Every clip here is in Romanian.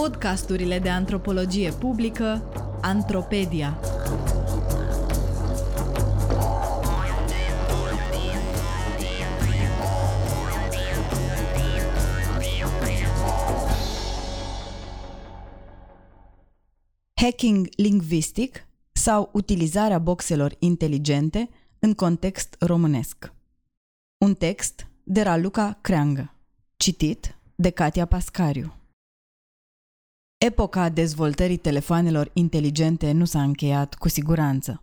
Podcasturile de antropologie publică Antropedia. Hacking lingvistic sau utilizarea boxelor inteligente în context românesc. Un text de Raluca Creangă, citit de Katia Pascariu. Epoca dezvoltării telefoanelor inteligente nu s-a încheiat cu siguranță.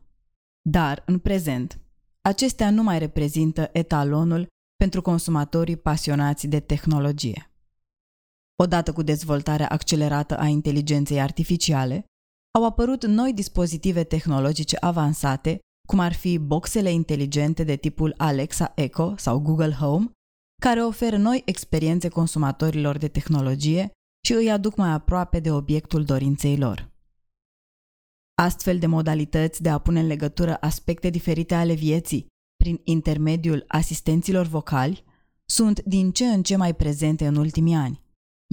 Dar, în prezent, acestea nu mai reprezintă etalonul pentru consumatorii pasionați de tehnologie. Odată cu dezvoltarea accelerată a inteligenței artificiale, au apărut noi dispozitive tehnologice avansate, cum ar fi boxele inteligente de tipul Alexa Echo sau Google Home, care oferă noi experiențe consumatorilor de tehnologie și îi aduc mai aproape de obiectul dorinței lor. Astfel de modalități de a pune în legătură aspecte diferite ale vieții prin intermediul asistenților vocali sunt din ce în ce mai prezente în ultimii ani,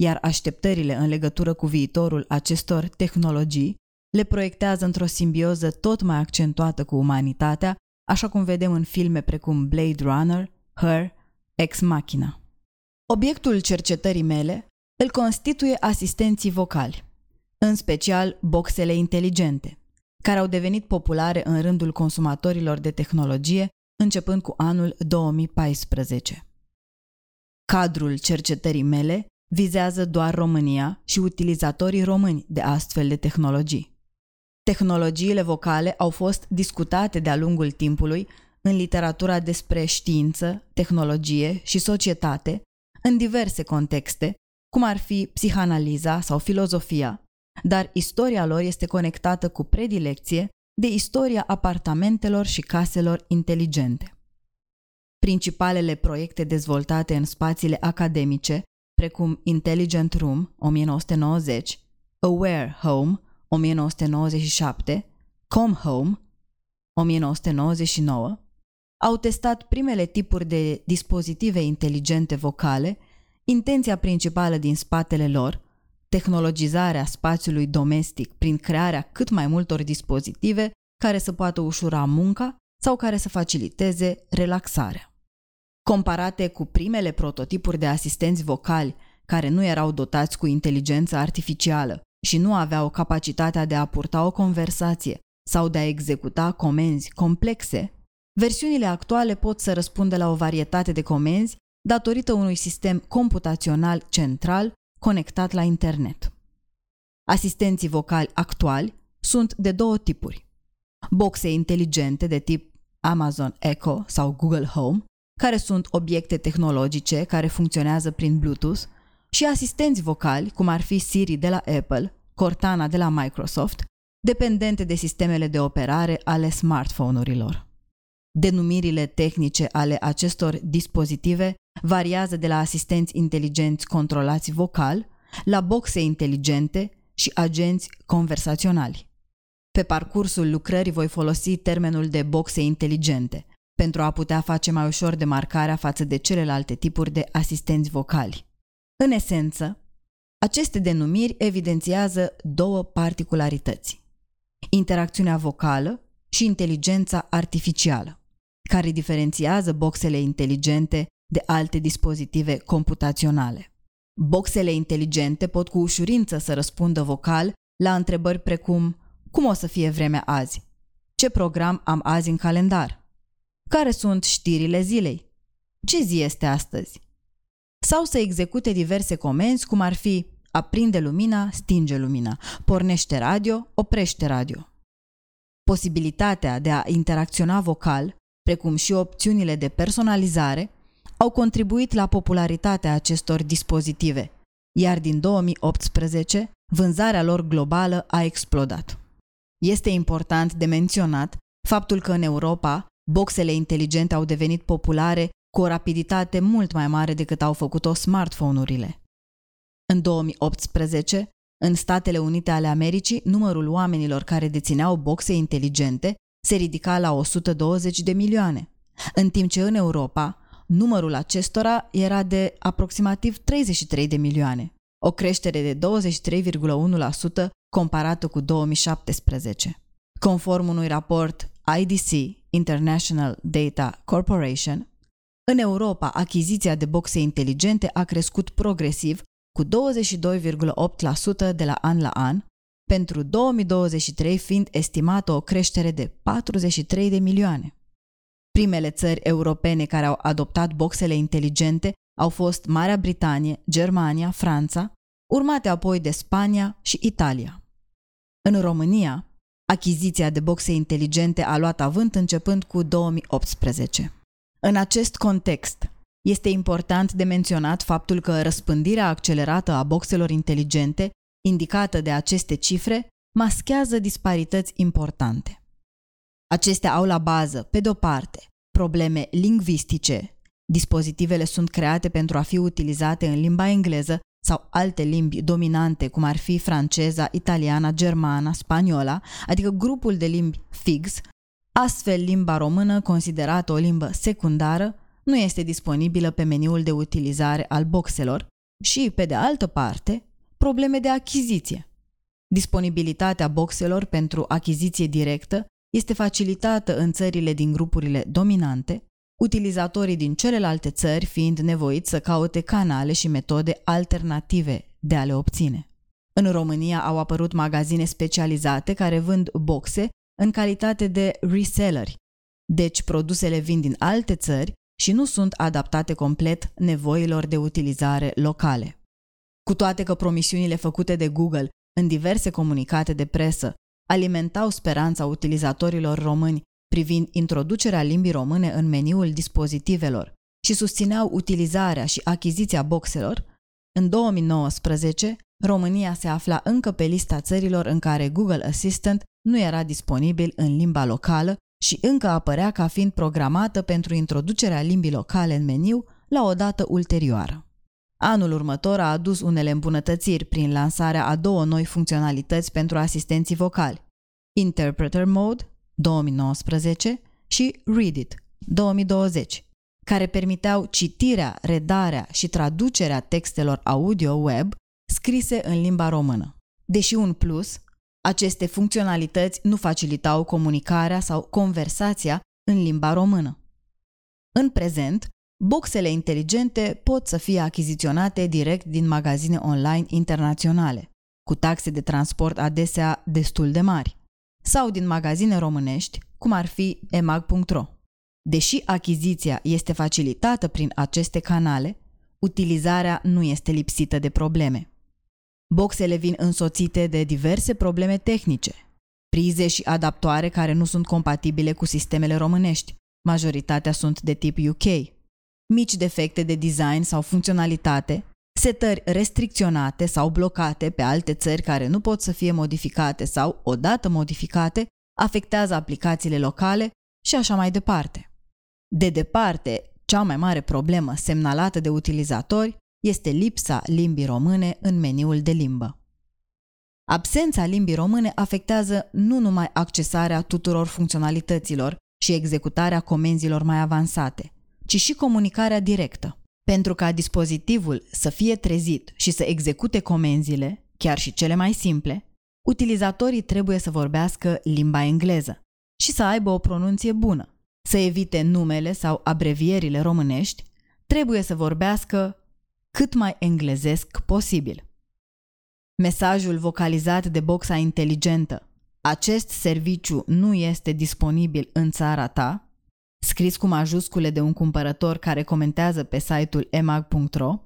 iar așteptările în legătură cu viitorul acestor tehnologii le proiectează într-o simbioză tot mai accentuată cu umanitatea, așa cum vedem în filme precum Blade Runner, Her, Ex Machina. Obiectul cercetării mele îl constituie asistenții vocali, în special boxele inteligente, care au devenit populare în rândul consumatorilor de tehnologie începând cu anul 2014. Cadrul cercetării mele vizează doar România și utilizatorii români de astfel de tehnologii. Tehnologiile vocale au fost discutate de-a lungul timpului în literatura despre știință, tehnologie și societate, în diverse contexte, cum ar fi psihanaliza sau filozofia, dar istoria lor este conectată cu predilecție de istoria apartamentelor și caselor inteligente. Principalele proiecte dezvoltate în spațiile academice, precum Intelligent Room 1990, Aware Home 1997, Com Home 1999, au testat primele tipuri de dispozitive inteligente vocale Intenția principală din spatele lor, tehnologizarea spațiului domestic prin crearea cât mai multor dispozitive care să poată ușura munca sau care să faciliteze relaxarea. Comparate cu primele prototipuri de asistenți vocali care nu erau dotați cu inteligență artificială și nu aveau capacitatea de a purta o conversație sau de a executa comenzi complexe, versiunile actuale pot să răspundă la o varietate de comenzi datorită unui sistem computațional central conectat la internet. Asistenții vocali actuali sunt de două tipuri. Boxe inteligente de tip Amazon Echo sau Google Home, care sunt obiecte tehnologice care funcționează prin Bluetooth, și asistenți vocali, cum ar fi Siri de la Apple, Cortana de la Microsoft, dependente de sistemele de operare ale smartphone-urilor. Denumirile tehnice ale acestor dispozitive variază de la asistenți inteligenți controlați vocal la boxe inteligente și agenți conversaționali. Pe parcursul lucrării voi folosi termenul de boxe inteligente pentru a putea face mai ușor demarcarea față de celelalte tipuri de asistenți vocali. În esență, aceste denumiri evidențiază două particularități. Interacțiunea vocală și inteligența artificială, care diferențiază boxele inteligente de alte dispozitive computaționale. Boxele inteligente pot cu ușurință să răspundă vocal la întrebări precum Cum o să fie vremea azi? Ce program am azi în calendar? Care sunt știrile zilei? Ce zi este astăzi? Sau să execute diverse comenzi cum ar fi aprinde lumina, stinge lumina, pornește radio, oprește radio. Posibilitatea de a interacționa vocal, precum și opțiunile de personalizare, au contribuit la popularitatea acestor dispozitive, iar din 2018 vânzarea lor globală a explodat. Este important de menționat faptul că în Europa boxele inteligente au devenit populare cu o rapiditate mult mai mare decât au făcut-o smartphone-urile. În 2018, în Statele Unite ale Americii, numărul oamenilor care dețineau boxe inteligente se ridica la 120 de milioane, în timp ce în Europa numărul acestora era de aproximativ 33 de milioane, o creștere de 23,1% comparată cu 2017. Conform unui raport IDC, International Data Corporation, în Europa, achiziția de boxe inteligente a crescut progresiv cu 22,8% de la an la an, pentru 2023 fiind estimată o creștere de 43 de milioane. Primele țări europene care au adoptat boxele inteligente au fost Marea Britanie, Germania, Franța, urmate apoi de Spania și Italia. În România, achiziția de boxe inteligente a luat avânt începând cu 2018. În acest context, este important de menționat faptul că răspândirea accelerată a boxelor inteligente, indicată de aceste cifre, maschează disparități importante. Acestea au la bază, pe de-o parte, probleme lingvistice. Dispozitivele sunt create pentru a fi utilizate în limba engleză sau alte limbi dominante, cum ar fi franceza, italiana, germana, spaniola, adică grupul de limbi fix, astfel limba română, considerată o limbă secundară, nu este disponibilă pe meniul de utilizare al boxelor și, pe de altă parte, probleme de achiziție. Disponibilitatea boxelor pentru achiziție directă este facilitată în țările din grupurile dominante, utilizatorii din celelalte țări fiind nevoiți să caute canale și metode alternative de a le obține. În România au apărut magazine specializate care vând boxe în calitate de reselleri, deci produsele vin din alte țări și nu sunt adaptate complet nevoilor de utilizare locale. Cu toate că promisiunile făcute de Google în diverse comunicate de presă alimentau speranța utilizatorilor români privind introducerea limbii române în meniul dispozitivelor și susțineau utilizarea și achiziția boxelor, în 2019, România se afla încă pe lista țărilor în care Google Assistant nu era disponibil în limba locală și încă apărea ca fiind programată pentru introducerea limbii locale în meniu la o dată ulterioară. Anul următor a adus unele îmbunătățiri prin lansarea a două noi funcționalități pentru asistenții vocali, Interpreter Mode 2019 și Read It 2020, care permiteau citirea, redarea și traducerea textelor audio-web scrise în limba română. Deși un plus, aceste funcționalități nu facilitau comunicarea sau conversația în limba română. În prezent, boxele inteligente pot să fie achiziționate direct din magazine online internaționale, cu taxe de transport adesea destul de mari, sau din magazine românești, cum ar fi emag.ro. Deși achiziția este facilitată prin aceste canale, utilizarea nu este lipsită de probleme. Boxele vin însoțite de diverse probleme tehnice, prize și adaptoare care nu sunt compatibile cu sistemele românești. Majoritatea sunt de tip UK. Mici defecte de design sau funcționalitate, setări restricționate sau blocate pe alte țări care nu pot să fie modificate sau, odată modificate, afectează aplicațiile locale și așa mai departe. De departe, cea mai mare problemă semnalată de utilizatori este lipsa limbii române în meniul de limbă. Absența limbii române afectează nu numai accesarea tuturor funcționalităților și executarea comenzilor mai avansate, ci și comunicarea directă. Pentru ca dispozitivul să fie trezit și să execute comenzile, chiar și cele mai simple, utilizatorii trebuie să vorbească limba engleză și să aibă o pronunție bună. Să evite numele sau abrevierile românești, trebuie să vorbească cât mai englezesc posibil. Mesajul vocalizat de boxa inteligentă Acest serviciu nu este disponibil în țara ta, scris cu majuscule de un cumpărător care comentează pe site-ul emag.ro,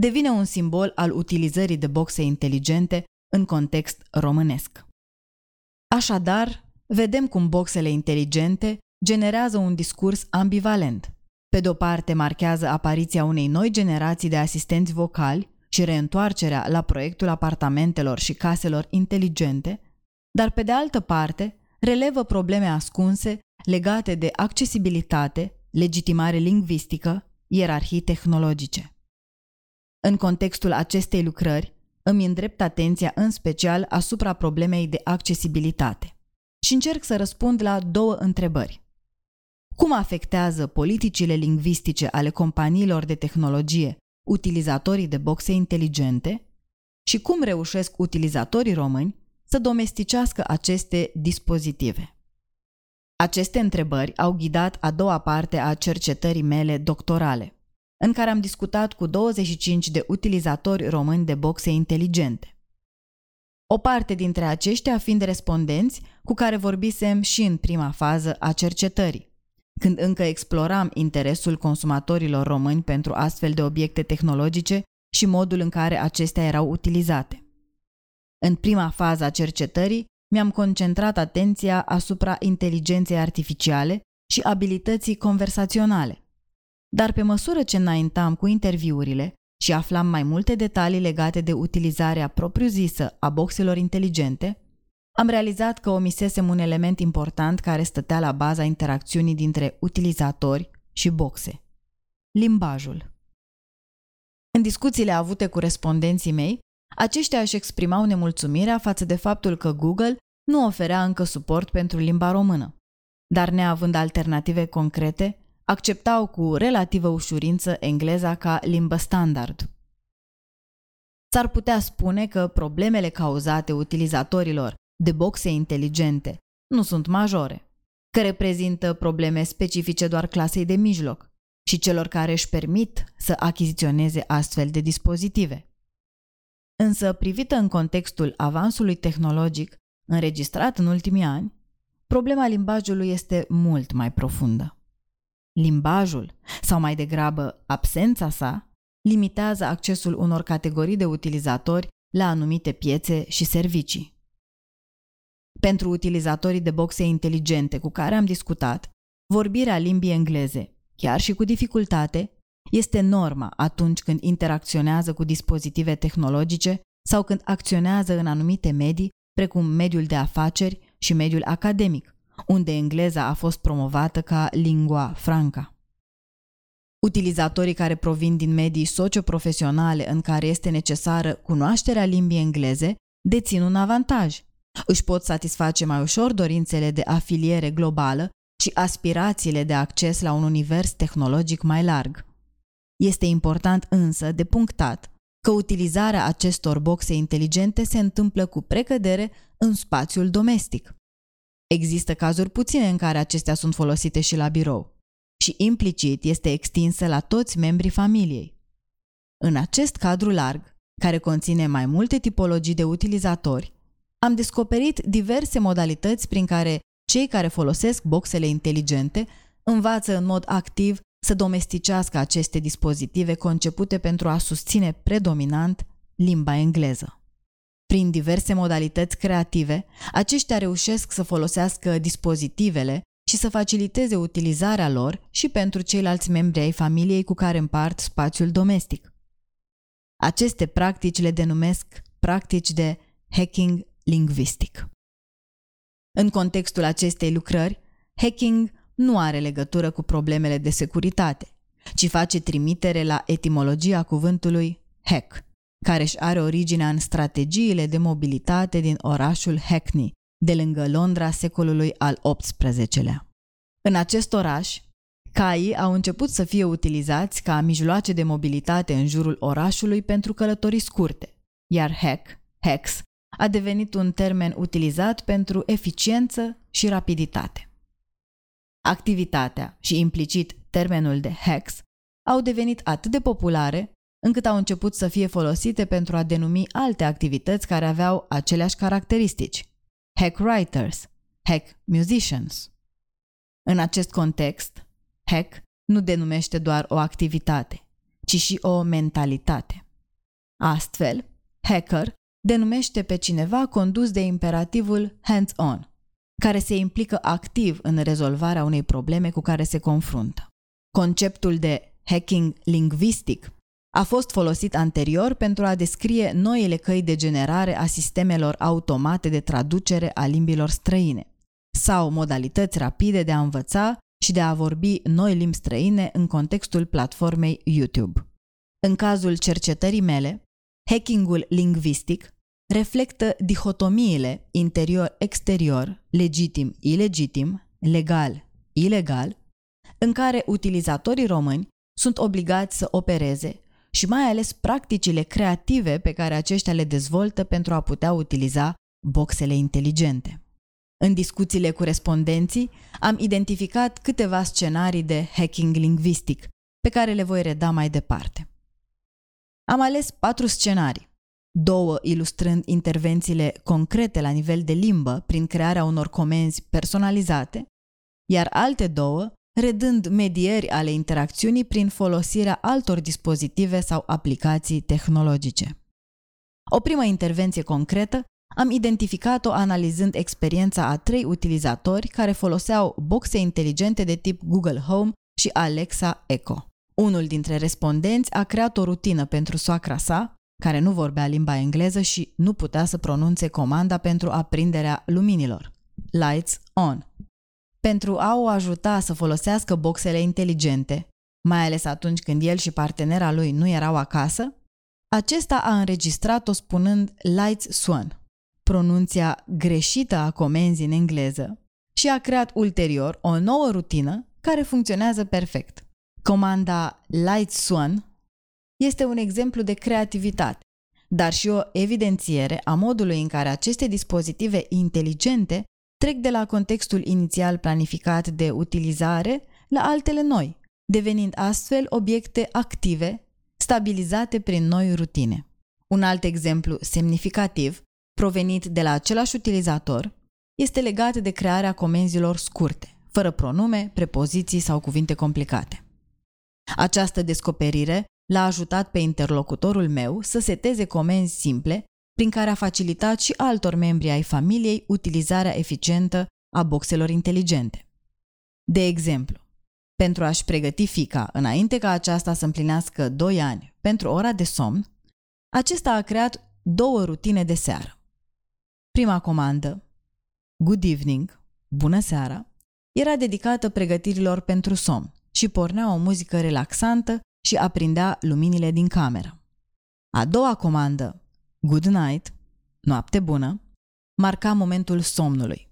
devine un simbol al utilizării de boxe inteligente în context românesc. Așadar, vedem cum boxele inteligente generează un discurs ambivalent – pe de o parte marchează apariția unei noi generații de asistenți vocali și reîntoarcerea la proiectul apartamentelor și caselor inteligente, dar pe de altă parte relevă probleme ascunse legate de accesibilitate, legitimare lingvistică, ierarhii tehnologice. În contextul acestei lucrări, îmi îndrept atenția în special asupra problemei de accesibilitate și încerc să răspund la două întrebări. Cum afectează politicile lingvistice ale companiilor de tehnologie utilizatorii de boxe inteligente și cum reușesc utilizatorii români să domesticească aceste dispozitive. Aceste întrebări au ghidat a doua parte a cercetării mele doctorale, în care am discutat cu 25 de utilizatori români de boxe inteligente. O parte dintre aceștia fiind respondenți cu care vorbisem și în prima fază a cercetării, când încă exploram interesul consumatorilor români pentru astfel de obiecte tehnologice și modul în care acestea erau utilizate. În prima fază a cercetării, mi-am concentrat atenția asupra inteligenței artificiale și abilității conversaționale. Dar pe măsură ce înaintam cu interviurile și aflam mai multe detalii legate de utilizarea propriu-zisă a boxelor inteligente, am realizat că omisesem un element important care stătea la baza interacțiunii dintre utilizatori și boxe. Limbajul. În discuțiile avute cu respondenții mei, aceștia își exprimau nemulțumirea față de faptul că Google nu oferea încă suport pentru limba română, dar neavând alternative concrete, acceptau cu relativă ușurință engleza ca limbă standard. S-ar putea spune că problemele cauzate utilizatorilor de boxe inteligente nu sunt majore, că reprezintă probleme specifice doar clasei de mijloc și celor care își permit să achiziționeze astfel de dispozitive. Însă, privită în contextul avansului tehnologic înregistrat în ultimii ani, problema limbajului este mult mai profundă. Limbajul, sau mai degrabă absența sa, limitează accesul unor categorii de utilizatori la anumite piețe și servicii. Pentru utilizatorii de boxe inteligente cu care am discutat, vorbirea limbii engleze, chiar și cu dificultate, este norma atunci când interacționează cu dispozitive tehnologice sau când acționează în anumite medii, precum mediul de afaceri și mediul academic, unde engleza a fost promovată ca lingua franca. Utilizatorii care provin din medii socioprofesionale în care este necesară cunoașterea limbii engleze dețin un avantaj. Își pot satisface mai ușor dorințele de afiliere globală și aspirațiile de acces la un univers tehnologic mai larg. Este important însă de punctat că utilizarea acestor boxe inteligente se întâmplă cu precădere în spațiul domestic. Există cazuri puține în care acestea sunt folosite și la birou și implicit este extinsă la toți membrii familiei. În acest cadru larg, care conține mai multe tipologii de utilizatori, am descoperit diverse modalități prin care cei care folosesc boxele inteligente învață în mod activ să domesticească aceste dispozitive concepute pentru a susține predominant limba engleză. Prin diverse modalități creative, aceștia reușesc să folosească dispozitivele și să faciliteze utilizarea lor și pentru ceilalți membri ai familiei cu care împart spațiul domestic. Aceste practici le denumesc practici de hacking lingvistic. În contextul acestei lucrări, hacking nu are legătură cu problemele de securitate, ci face trimitere la etimologia cuvântului hack, care își are originea în strategiile de mobilitate din orașul Hackney, de lângă Londra secolului al XVIII-lea. În acest oraș, caii au început să fie utilizați ca mijloace de mobilitate în jurul orașului pentru călătorii scurte, iar hack, hex, a devenit un termen utilizat pentru eficiență și rapiditate. Activitatea și implicit termenul de hex au devenit atât de populare încât au început să fie folosite pentru a denumi alte activități care aveau aceleași caracteristici. Hack writers, hack musicians. În acest context, hack nu denumește doar o activitate, ci și o mentalitate. Astfel, hacker denumește pe cineva condus de imperativul hands-on, care se implică activ în rezolvarea unei probleme cu care se confruntă. Conceptul de hacking lingvistic a fost folosit anterior pentru a descrie noile căi de generare a sistemelor automate de traducere a limbilor străine sau modalități rapide de a învăța și de a vorbi noi limbi străine în contextul platformei YouTube. În cazul cercetării mele, hackingul lingvistic reflectă dihotomiile interior-exterior, legitim-ilegitim, legal-ilegal, în care utilizatorii români sunt obligați să opereze și mai ales practicile creative pe care aceștia le dezvoltă pentru a putea utiliza boxele inteligente. În discuțiile cu respondenții, am identificat câteva scenarii de hacking lingvistic, pe care le voi reda mai departe. Am ales patru scenarii, două ilustrând intervențiile concrete la nivel de limbă prin crearea unor comenzi personalizate, iar alte două redând medieri ale interacțiunii prin folosirea altor dispozitive sau aplicații tehnologice. O primă intervenție concretă am identificat-o analizând experiența a trei utilizatori care foloseau boxe inteligente de tip Google Home și Alexa Echo. Unul dintre respondenți a creat o rutină pentru soacra sa, care nu vorbea limba engleză și nu putea să pronunțe comanda pentru aprinderea luminilor. Lights on. Pentru a o ajuta să folosească boxele inteligente, mai ales atunci când el și partenera lui nu erau acasă, acesta a înregistrat-o spunând Lights Swan, pronunția greșită a comenzii în engleză, și a creat ulterior o nouă rutină care funcționează perfect. Comanda Light Swan este un exemplu de creativitate, dar și o evidențiere a modului în care aceste dispozitive inteligente trec de la contextul inițial planificat de utilizare la altele noi, devenind astfel obiecte active, stabilizate prin noi rutine. Un alt exemplu semnificativ, provenit de la același utilizator, este legat de crearea comenzilor scurte, fără pronume, prepoziții sau cuvinte complicate. Această descoperire l-a ajutat pe interlocutorul meu să seteze comenzi simple prin care a facilitat și altor membri ai familiei utilizarea eficientă a boxelor inteligente. De exemplu, pentru a-și pregăti fica înainte ca aceasta să împlinească 2 ani pentru ora de somn, acesta a creat două rutine de seară. Prima comandă, Good evening, bună seara, era dedicată pregătirilor pentru somn și pornea o muzică relaxantă și aprindea luminile din cameră. A doua comandă, Good night, noapte bună, marca momentul somnului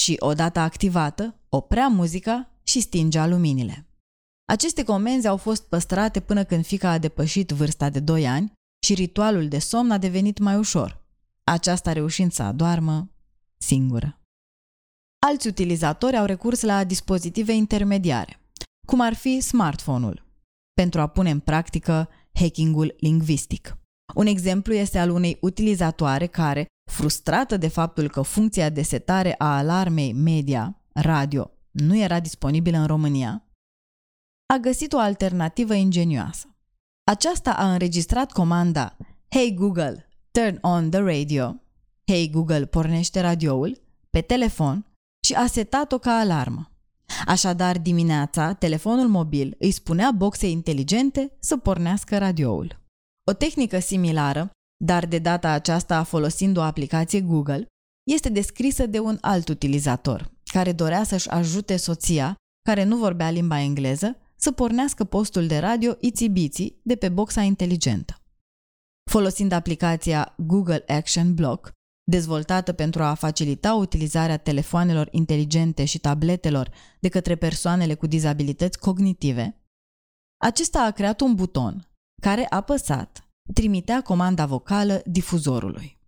și, odată activată, oprea muzica și stingea luminile. Aceste comenzi au fost păstrate până când fica a depășit vârsta de 2 ani și ritualul de somn a devenit mai ușor, aceasta reușind să adoarmă singură. Alți utilizatori au recurs la dispozitive intermediare, cum ar fi smartphone-ul, pentru a pune în practică hacking-ul lingvistic. Un exemplu este al unei utilizatoare care, frustrată de faptul că funcția de setare a alarmei media, radio, nu era disponibilă în România, a găsit o alternativă ingenioasă. Aceasta a înregistrat comanda Hey Google, turn on the radio, Hey Google, pornește radioul, pe telefon și a setat-o ca alarmă. Așadar, dimineața, telefonul mobil îi spunea boxe inteligente să pornească radioul. O tehnică similară, dar de data aceasta folosind o aplicație Google, este descrisă de un alt utilizator, care dorea să-și ajute soția, care nu vorbea limba engleză, să pornească postul de radio Itsy de pe boxa inteligentă. Folosind aplicația Google Action Block, dezvoltată pentru a facilita utilizarea telefoanelor inteligente și tabletelor de către persoanele cu dizabilități cognitive, acesta a creat un buton care, apăsat, trimitea comanda vocală difuzorului.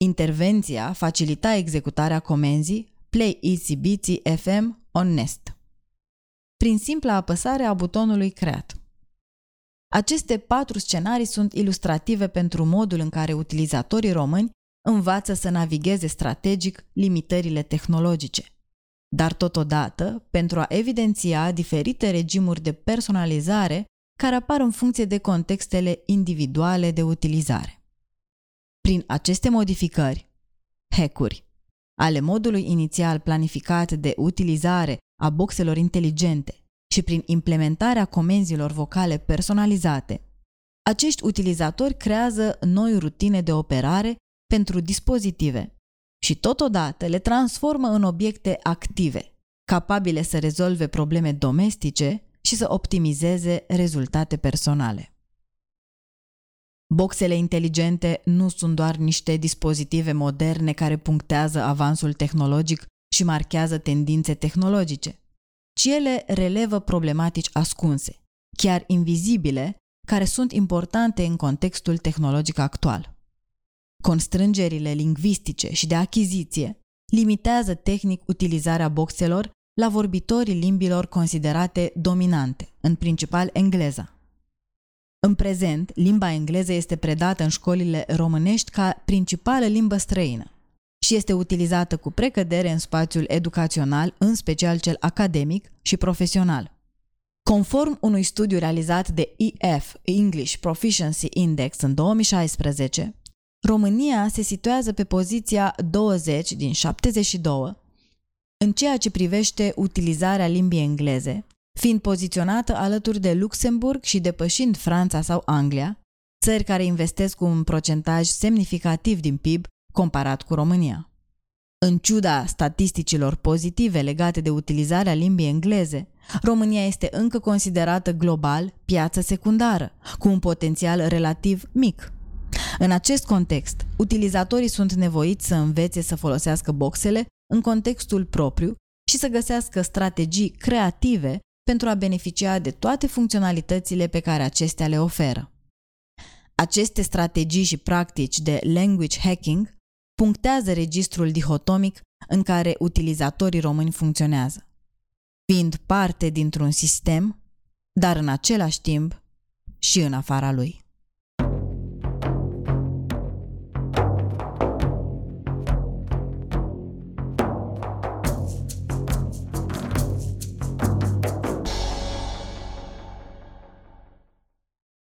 Intervenția facilita executarea comenzii Play Easy Beatsy FM on Nest. Prin simpla apăsare a butonului creat. Aceste patru scenarii sunt ilustrative pentru modul în care utilizatorii români învață să navigheze strategic limitările tehnologice, dar totodată pentru a evidenția diferite regimuri de personalizare care apar în funcție de contextele individuale de utilizare. Prin aceste modificări, hackuri, ale modului inițial planificat de utilizare a boxelor inteligente și prin implementarea comenzilor vocale personalizate, acești utilizatori creează noi rutine de operare pentru dispozitive și totodată le transformă în obiecte active, capabile să rezolve probleme domestice și să optimizeze rezultate personale. Boxele inteligente nu sunt doar niște dispozitive moderne care punctează avansul tehnologic și marchează tendințe tehnologice, ci ele relevă problematici ascunse, chiar invizibile, care sunt importante în contextul tehnologic actual. Constrângerile lingvistice și de achiziție limitează tehnic utilizarea boxelor la vorbitorii limbilor considerate dominante, în principal engleza. În prezent, limba engleză este predată în școlile românești ca principală limbă străină și este utilizată cu precădere în spațiul educațional, în special cel academic și profesional. Conform unui studiu realizat de EF, English Proficiency Index, în 2016, România se situează pe poziția 20 din 72 în ceea ce privește utilizarea limbii engleze, fiind poziționată alături de Luxemburg și depășind Franța sau Anglia, țări care investesc cu un procentaj semnificativ din PIB comparat cu România. În ciuda statisticilor pozitive legate de utilizarea limbii engleze, România este încă considerată global piață secundară, cu un potențial relativ mic. În acest context, utilizatorii sunt nevoiți să învețe să folosească boxele în contextul propriu și să găsească strategii creative pentru a beneficia de toate funcționalitățile pe care acestea le oferă. Aceste strategii și practici de language hacking punctează registrul dihotomic în care utilizatorii români funcționează, fiind parte dintr-un sistem, dar în același timp și în afara lui.